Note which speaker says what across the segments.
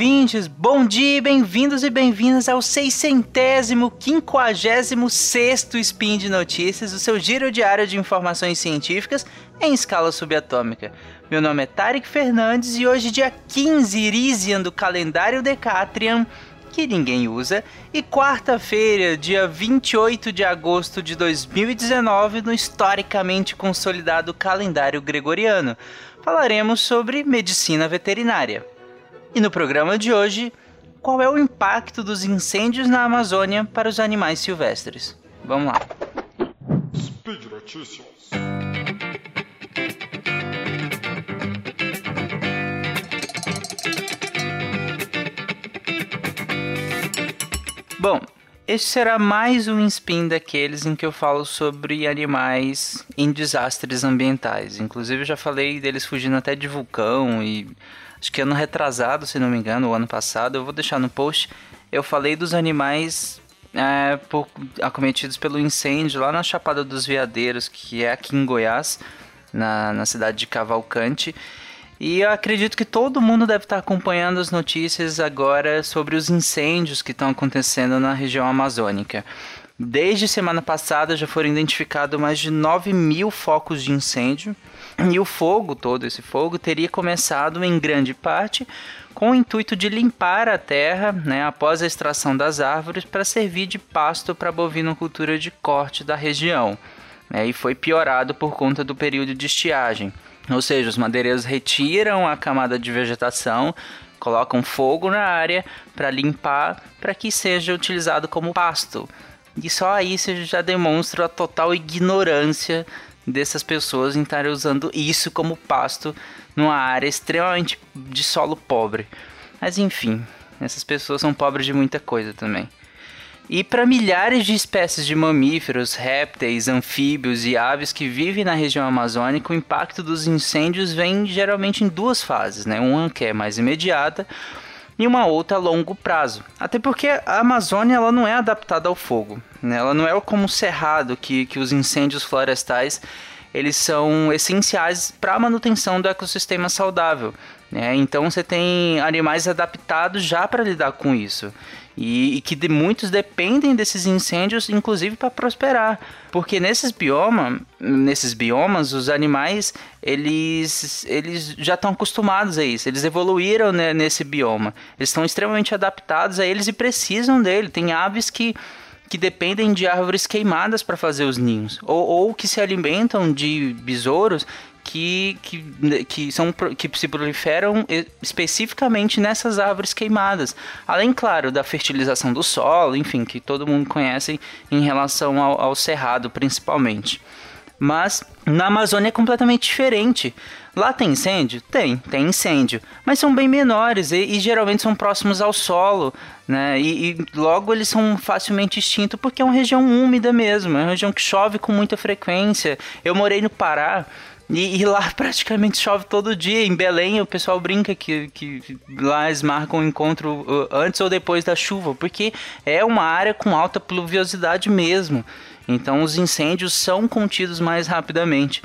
Speaker 1: ouvintes, bom dia, bem-vindos e bem-vindas ao seiscentésimo, quinquagésimo sexto Spin de Notícias, o seu giro diário de informações científicas em escala subatômica. Meu nome é Tarek Fernandes e hoje, dia 15 Irisian do calendário Decatrian, que ninguém usa, e quarta-feira, dia 28 de agosto de 2019, no historicamente consolidado calendário gregoriano, falaremos sobre medicina veterinária. E no programa de hoje, qual é o impacto dos incêndios na Amazônia para os animais silvestres? Vamos lá. Speed Notícias. Bom, este será mais um spin daqueles em que eu falo sobre animais em desastres ambientais. Inclusive, eu já falei deles fugindo até de vulcão e acho que ano retrasado, se não me engano, o ano passado, eu vou deixar no post. Eu falei dos animais é, por, acometidos pelo incêndio lá na Chapada dos Veadeiros, que é aqui em Goiás, na, na cidade de Cavalcante. E eu acredito que todo mundo deve estar acompanhando as notícias agora sobre os incêndios que estão acontecendo na região amazônica. Desde semana passada já foram identificados mais de 9 mil focos de incêndio. E o fogo, todo esse fogo, teria começado em grande parte com o intuito de limpar a terra né, após a extração das árvores para servir de pasto para a bovinocultura de corte da região. Né, e foi piorado por conta do período de estiagem. Ou seja, os madeireiros retiram a camada de vegetação, colocam fogo na área para limpar, para que seja utilizado como pasto. E só aí você já demonstra a total ignorância dessas pessoas em estarem usando isso como pasto numa área extremamente de solo pobre. Mas enfim, essas pessoas são pobres de muita coisa também. E para milhares de espécies de mamíferos, répteis, anfíbios e aves que vivem na região amazônica, o impacto dos incêndios vem geralmente em duas fases, né? Uma que é mais imediata e uma outra a longo prazo. Até porque a Amazônia ela não é adaptada ao fogo, né? ela não é como o cerrado que, que os incêndios florestais eles são essenciais para a manutenção do ecossistema saudável. Né? Então você tem animais adaptados já para lidar com isso. E, e que de, muitos dependem desses incêndios, inclusive para prosperar, porque nesses biomas, nesses biomas, os animais eles, eles já estão acostumados a isso, eles evoluíram né, nesse bioma, eles estão extremamente adaptados a eles e precisam dele. Tem aves que que dependem de árvores queimadas para fazer os ninhos, ou, ou que se alimentam de besouros que, que, que, são, que se proliferam especificamente nessas árvores queimadas. Além, claro, da fertilização do solo, enfim, que todo mundo conhece em relação ao, ao cerrado, principalmente. Mas na Amazônia é completamente diferente. Lá tem incêndio? Tem, tem incêndio. Mas são bem menores e, e geralmente são próximos ao solo, né? E, e, logo eles são facilmente extintos porque é uma região úmida mesmo, é uma região que chove com muita frequência. Eu morei no Pará e, e, lá praticamente chove todo dia. Em Belém o pessoal brinca que, que lá eles marcam o encontro uh, antes ou depois da chuva, porque é uma área com alta pluviosidade mesmo. Então os incêndios são contidos mais rapidamente.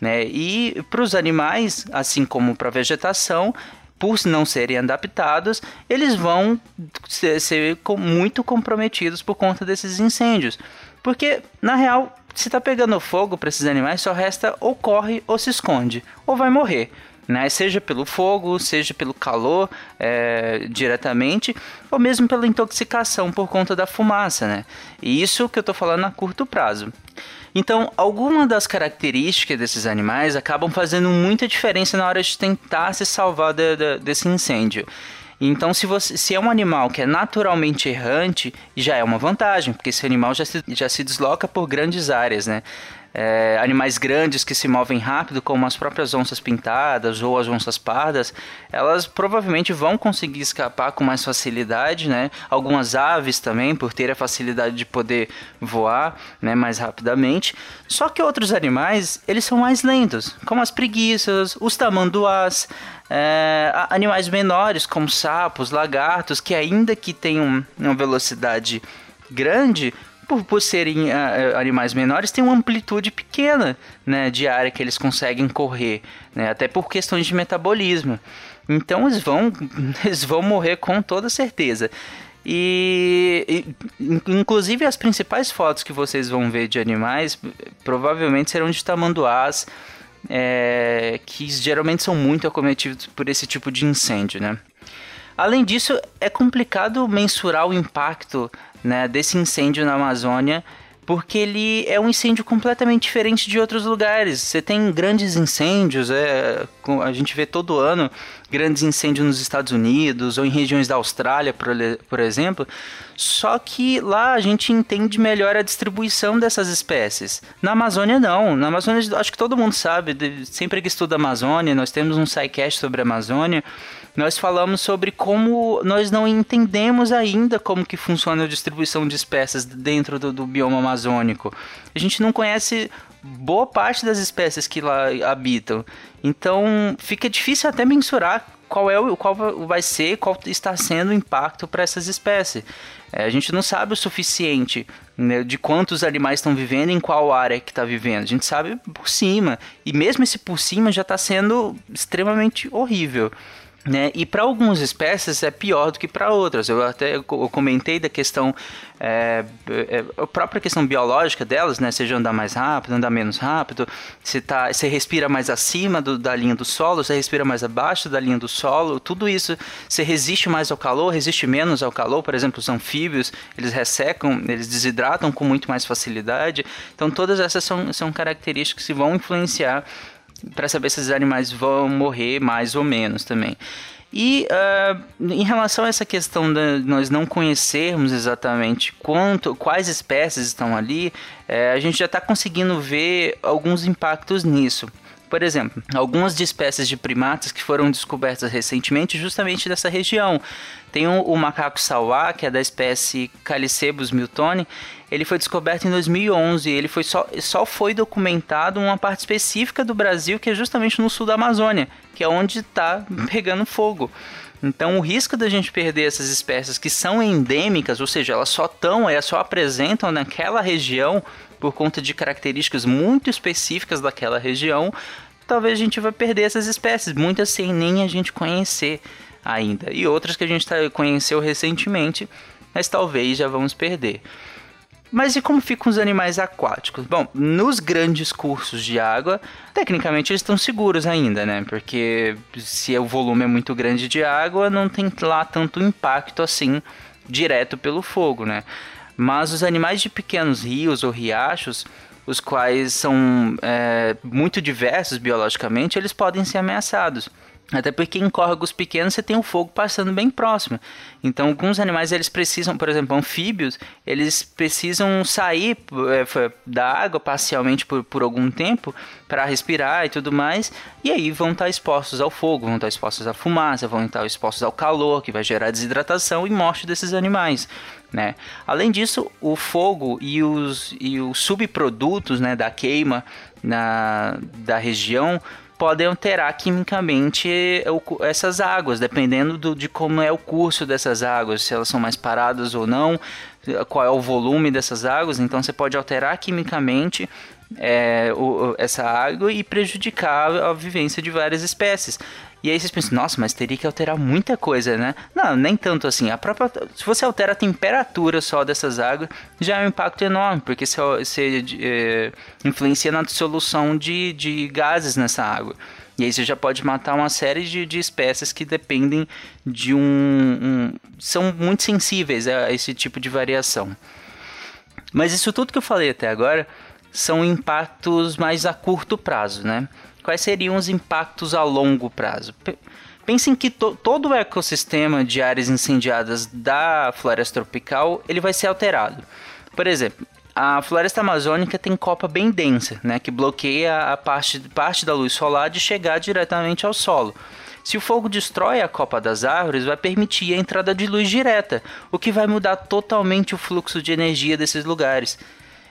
Speaker 1: Né? E para os animais, assim como para a vegetação, por não serem adaptados, eles vão ser, ser muito comprometidos por conta desses incêndios. Porque, na real, se tá pegando fogo para esses animais, só resta ou corre ou se esconde, ou vai morrer. Né? Seja pelo fogo, seja pelo calor é, diretamente, ou mesmo pela intoxicação por conta da fumaça. Né? E isso que eu estou falando a curto prazo. Então, algumas das características desses animais acabam fazendo muita diferença na hora de tentar se salvar de, de, desse incêndio. Então, se, você, se é um animal que é naturalmente errante, já é uma vantagem, porque esse animal já se, já se desloca por grandes áreas, né? É, animais grandes que se movem rápido, como as próprias onças pintadas ou as onças pardas, elas provavelmente vão conseguir escapar com mais facilidade, né? Algumas aves também, por ter a facilidade de poder voar, né, mais rapidamente. Só que outros animais, eles são mais lentos, como as preguiças, os tamanduás, é, animais menores como sapos, lagartos, que ainda que tenham uma velocidade grande, por, por serem uh, animais menores, têm uma amplitude pequena né, de área que eles conseguem correr, né, até por questões de metabolismo. Então eles vão, eles vão morrer com toda certeza. E, e, inclusive as principais fotos que vocês vão ver de animais provavelmente serão de tamanduás, é, que geralmente são muito acometidos por esse tipo de incêndio, né? Além disso, é complicado mensurar o impacto né, desse incêndio na Amazônia porque ele é um incêndio completamente diferente de outros lugares. Você tem grandes incêndios, é, a gente vê todo ano grandes incêndios nos Estados Unidos ou em regiões da Austrália, por, por exemplo. Só que lá a gente entende melhor a distribuição dessas espécies. Na Amazônia, não. Na Amazônia, acho que todo mundo sabe, sempre que estuda a Amazônia, nós temos um SciCast sobre a Amazônia nós falamos sobre como nós não entendemos ainda como que funciona a distribuição de espécies dentro do, do bioma amazônico. A gente não conhece boa parte das espécies que lá habitam. Então fica difícil até mensurar qual é o qual vai ser, qual está sendo o impacto para essas espécies. É, a gente não sabe o suficiente né, de quantos animais estão vivendo em qual área que está vivendo. A gente sabe por cima e mesmo esse por cima já está sendo extremamente horrível. Né? E para algumas espécies é pior do que para outras. Eu até eu comentei da questão, é, é, a própria questão biológica delas, né? Seja andar mais rápido, andar menos rápido, se tá, você respira mais acima do, da linha do solo, você respira mais abaixo da linha do solo, tudo isso, você resiste mais ao calor, resiste menos ao calor. Por exemplo, os anfíbios, eles ressecam, eles desidratam com muito mais facilidade. Então, todas essas são, são características que vão influenciar para saber se esses animais vão morrer mais ou menos também. E uh, em relação a essa questão de nós não conhecermos exatamente quanto, quais espécies estão ali, uh, a gente já está conseguindo ver alguns impactos nisso. Por exemplo, algumas de espécies de primatas que foram descobertas recentemente justamente dessa região. Tem o, o macaco sauá, que é da espécie Calicebus miltoni, ele foi descoberto em 2011. Ele foi só, só foi documentado uma parte específica do Brasil, que é justamente no sul da Amazônia, que é onde está pegando fogo. Então, o risco da gente perder essas espécies que são endêmicas, ou seja, elas só estão, elas só apresentam naquela região por conta de características muito específicas daquela região, talvez a gente vai perder essas espécies, muitas sem nem a gente conhecer ainda, e outras que a gente tá, conheceu recentemente, mas talvez já vamos perder. Mas e como ficam os animais aquáticos? Bom, nos grandes cursos de água, tecnicamente eles estão seguros ainda, né? Porque se o volume é muito grande de água, não tem lá tanto impacto assim direto pelo fogo, né? Mas os animais de pequenos rios ou riachos, os quais são é, muito diversos biologicamente, eles podem ser ameaçados. Até porque em córregos pequenos você tem o fogo passando bem próximo. Então, alguns animais eles precisam, por exemplo, anfíbios, eles precisam sair é, da água parcialmente por, por algum tempo para respirar e tudo mais. E aí vão estar expostos ao fogo, vão estar expostos à fumaça, vão estar expostos ao calor, que vai gerar desidratação e morte desses animais. Né? Além disso, o fogo e os, e os subprodutos né, da queima na, da região podem alterar quimicamente essas águas, dependendo do, de como é o curso dessas águas, se elas são mais paradas ou não, qual é o volume dessas águas. Então você pode alterar quimicamente é, o, essa água e prejudicar a vivência de várias espécies. E aí vocês pensam, nossa, mas teria que alterar muita coisa, né? Não, nem tanto assim. A própria, se você altera a temperatura só dessas águas, já é um impacto enorme, porque você, você é, influencia na dissolução de, de gases nessa água. E aí você já pode matar uma série de, de espécies que dependem de um, um, são muito sensíveis a esse tipo de variação. Mas isso tudo que eu falei até agora são impactos mais a curto prazo, né? quais seriam os impactos a longo prazo? Pensem que to todo o ecossistema de áreas incendiadas da floresta tropical ele vai ser alterado. Por exemplo, a floresta amazônica tem copa bem densa, né, que bloqueia a parte, parte da luz solar de chegar diretamente ao solo. Se o fogo destrói a copa das árvores, vai permitir a entrada de luz direta, o que vai mudar totalmente o fluxo de energia desses lugares.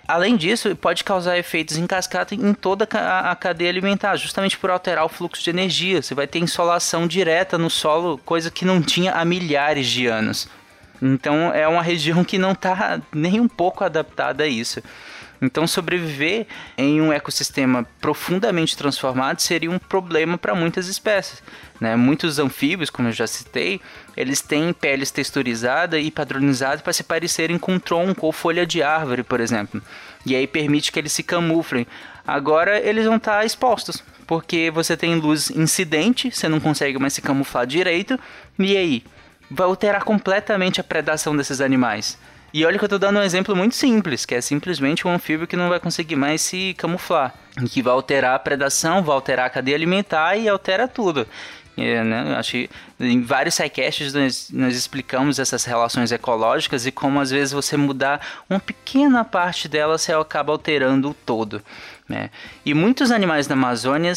Speaker 1: Além disso, pode causar efeitos em cascata em toda a cadeia alimentar, justamente por alterar o fluxo de energia. Você vai ter insolação direta no solo, coisa que não tinha há milhares de anos. Então é uma região que não está nem um pouco adaptada a isso. Então, sobreviver em um ecossistema profundamente transformado seria um problema para muitas espécies. Né? Muitos anfíbios, como eu já citei, eles têm peles texturizadas e padronizadas para se parecerem com tronco ou folha de árvore, por exemplo. E aí permite que eles se camuflem. Agora eles vão estar tá expostos, porque você tem luz incidente, você não consegue mais se camuflar direito, e aí? Vai alterar completamente a predação desses animais. E olha que eu tô dando um exemplo muito simples, que é simplesmente um anfíbio que não vai conseguir mais se camuflar. Que vai alterar a predação, vai alterar a cadeia alimentar e altera tudo. É, né? Acho que em vários sidecasts nós, nós explicamos essas relações ecológicas e como às vezes você mudar uma pequena parte dela você acaba alterando o todo. Né? E muitos animais na Amazônia,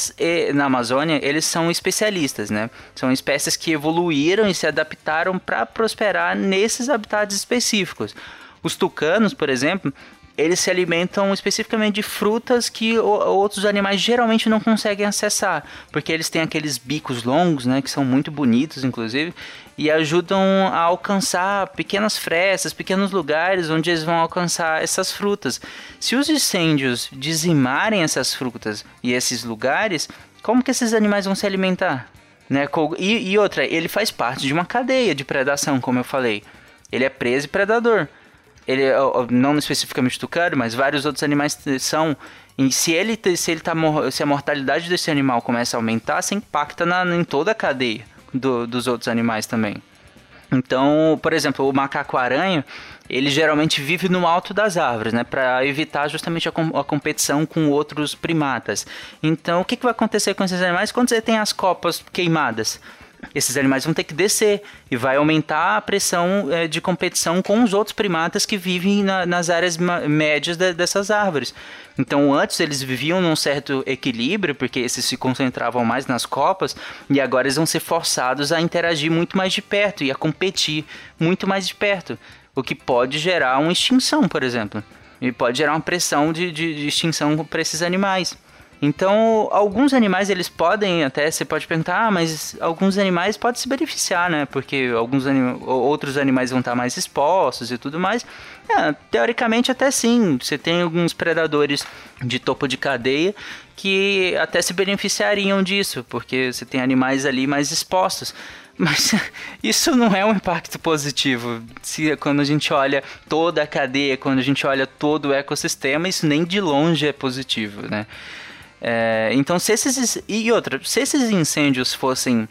Speaker 1: na Amazônia, eles são especialistas, né? São espécies que evoluíram e se adaptaram para prosperar nesses habitats específicos. Os tucanos, por exemplo, eles se alimentam especificamente de frutas que outros animais geralmente não conseguem acessar, porque eles têm aqueles bicos longos, né, que são muito bonitos, inclusive, e ajudam a alcançar pequenas frestas, pequenos lugares onde eles vão alcançar essas frutas. Se os incêndios dizimarem essas frutas e esses lugares, como que esses animais vão se alimentar? Né? E, e outra, ele faz parte de uma cadeia de predação, como eu falei. Ele é preso e predador ele não especificamente tucano, mas vários outros animais são. Se ele se ele tá se a mortalidade desse animal começa a aumentar, se impacta na, em toda a cadeia do, dos outros animais também. Então, por exemplo, o macaco-aranha, ele geralmente vive no alto das árvores, né, para evitar justamente a, com, a, competição com outros primatas. Então, o que, que vai acontecer com esses animais quando você tem as copas queimadas? Esses animais vão ter que descer e vai aumentar a pressão é, de competição com os outros primatas que vivem na, nas áreas médias de, dessas árvores. Então, antes eles viviam num certo equilíbrio, porque esses se concentravam mais nas copas, e agora eles vão ser forçados a interagir muito mais de perto e a competir muito mais de perto, o que pode gerar uma extinção, por exemplo. E pode gerar uma pressão de, de, de extinção para esses animais. Então, alguns animais eles podem até, você pode perguntar, ah, mas alguns animais podem se beneficiar, né? Porque alguns anim outros animais vão estar mais expostos e tudo mais. É, teoricamente até sim, você tem alguns predadores de topo de cadeia que até se beneficiariam disso, porque você tem animais ali mais expostos. Mas isso não é um impacto positivo. Se quando a gente olha toda a cadeia, quando a gente olha todo o ecossistema, isso nem de longe é positivo, né? É, então, se esses. E outra, se esses incêndios fossem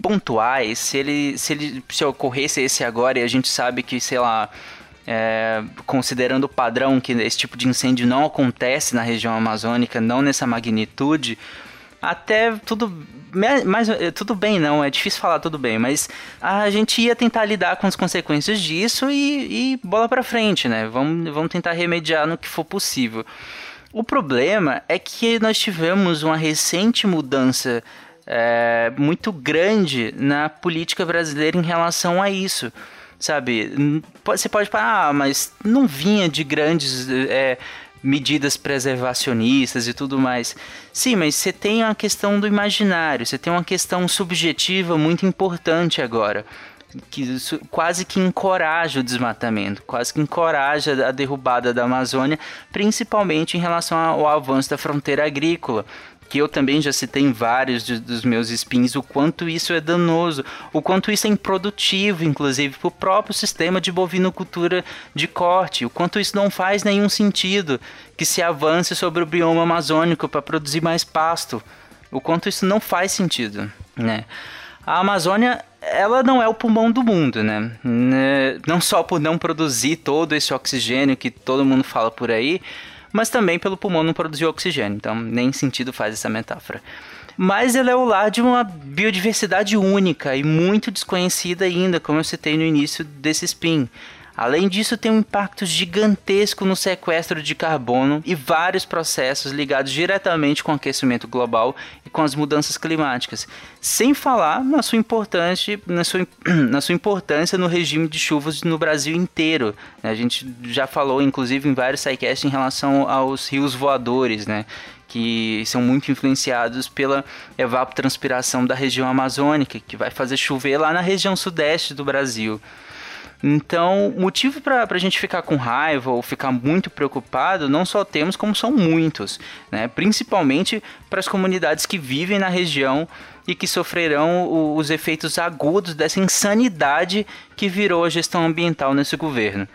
Speaker 1: pontuais, se ele, se ele se ocorresse esse agora e a gente sabe que, sei lá, é, considerando o padrão que esse tipo de incêndio não acontece na região amazônica, não nessa magnitude, até tudo mas tudo bem não, é difícil falar tudo bem, mas a gente ia tentar lidar com as consequências disso e, e bola para frente, né? Vamos, vamos tentar remediar no que for possível. O problema é que nós tivemos uma recente mudança é, muito grande na política brasileira em relação a isso. Sabe, você pode falar, ah, mas não vinha de grandes é, medidas preservacionistas e tudo mais. Sim, mas você tem a questão do imaginário, você tem uma questão subjetiva muito importante agora que quase que encoraja o desmatamento, quase que encoraja a derrubada da Amazônia, principalmente em relação ao avanço da fronteira agrícola que eu também já citei em vários de, dos meus spins, o quanto isso é danoso, o quanto isso é improdutivo, inclusive, para o próprio sistema de bovinocultura de corte, o quanto isso não faz nenhum sentido que se avance sobre o bioma amazônico para produzir mais pasto, o quanto isso não faz sentido, né? A Amazônia ela não é o pulmão do mundo, né? né? Não só por não produzir todo esse oxigênio que todo mundo fala por aí, mas também pelo pulmão não produzir oxigênio. Então, nem sentido faz essa metáfora. Mas ela é o lar de uma biodiversidade única e muito desconhecida ainda, como eu citei no início desse spin. Além disso, tem um impacto gigantesco no sequestro de carbono e vários processos ligados diretamente com o aquecimento global e com as mudanças climáticas, sem falar na sua, importância, na sua, na sua importância no regime de chuvas no Brasil inteiro. A gente já falou, inclusive, em vários sidecasts em relação aos rios voadores, né? que são muito influenciados pela evapotranspiração da região amazônica, que vai fazer chover lá na região sudeste do Brasil. Então, motivo para a gente ficar com raiva ou ficar muito preocupado não só temos, como são muitos, né? principalmente para as comunidades que vivem na região e que sofrerão os efeitos agudos dessa insanidade que virou a gestão ambiental nesse governo.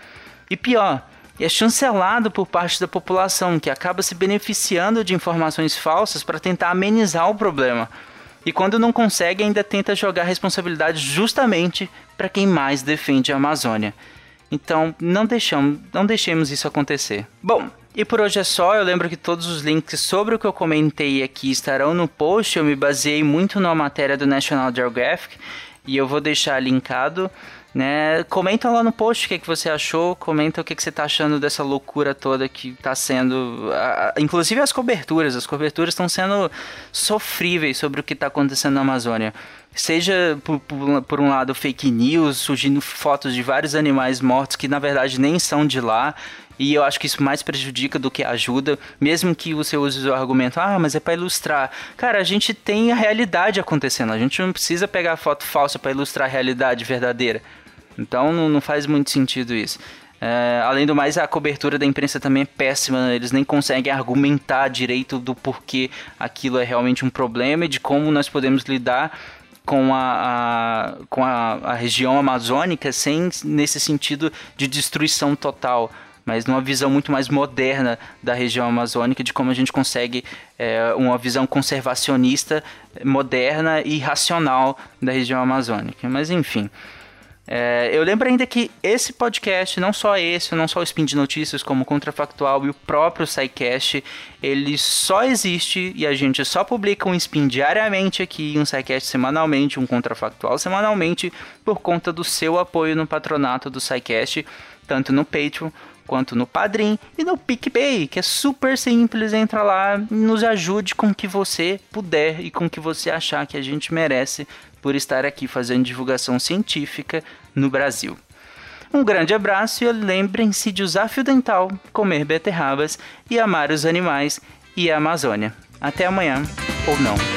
Speaker 1: E pior, é chancelado por parte da população, que acaba se beneficiando de informações falsas para tentar amenizar o problema. E quando não consegue, ainda tenta jogar a responsabilidade justamente para quem mais defende a Amazônia. Então, não deixamos, não deixemos isso acontecer. Bom, e por hoje é só. Eu lembro que todos os links sobre o que eu comentei aqui estarão no post. Eu me baseei muito na matéria do National Geographic e eu vou deixar linkado. Né? Comenta lá no post o que, é que você achou, comenta o que, é que você está achando dessa loucura toda que está sendo. inclusive as coberturas, as coberturas estão sendo sofríveis sobre o que está acontecendo na Amazônia. Seja por, por, por, um lado fake news, surgindo fotos de vários animais mortos que na verdade nem são de lá. E eu acho que isso mais prejudica do que ajuda, mesmo que você use o argumento, ah, mas é para ilustrar. Cara, a gente tem a realidade acontecendo, a gente não precisa pegar foto falsa para ilustrar a realidade verdadeira. Então não, não faz muito sentido isso. É, além do mais, a cobertura da imprensa também é péssima, eles nem conseguem argumentar direito do porquê aquilo é realmente um problema e de como nós podemos lidar com a, a com a, a região amazônica sem nesse sentido de destruição total mas numa visão muito mais moderna da região amazônica, de como a gente consegue é, uma visão conservacionista, moderna e racional da região amazônica. Mas enfim. É, eu lembro ainda que esse podcast, não só esse, não só o Spin de Notícias, como o Contrafactual e o próprio SciCast, ele só existe e a gente só publica um Spin diariamente aqui, um SciCast semanalmente, um Contrafactual semanalmente, por conta do seu apoio no patronato do SciCast, tanto no Patreon quanto no Padrim e no PicPay, que é super simples. Entra lá e nos ajude com o que você puder e com o que você achar que a gente merece por estar aqui fazendo divulgação científica no Brasil. Um grande abraço e lembrem-se de usar fio dental, comer beterrabas e amar os animais e a Amazônia. Até amanhã, ou não.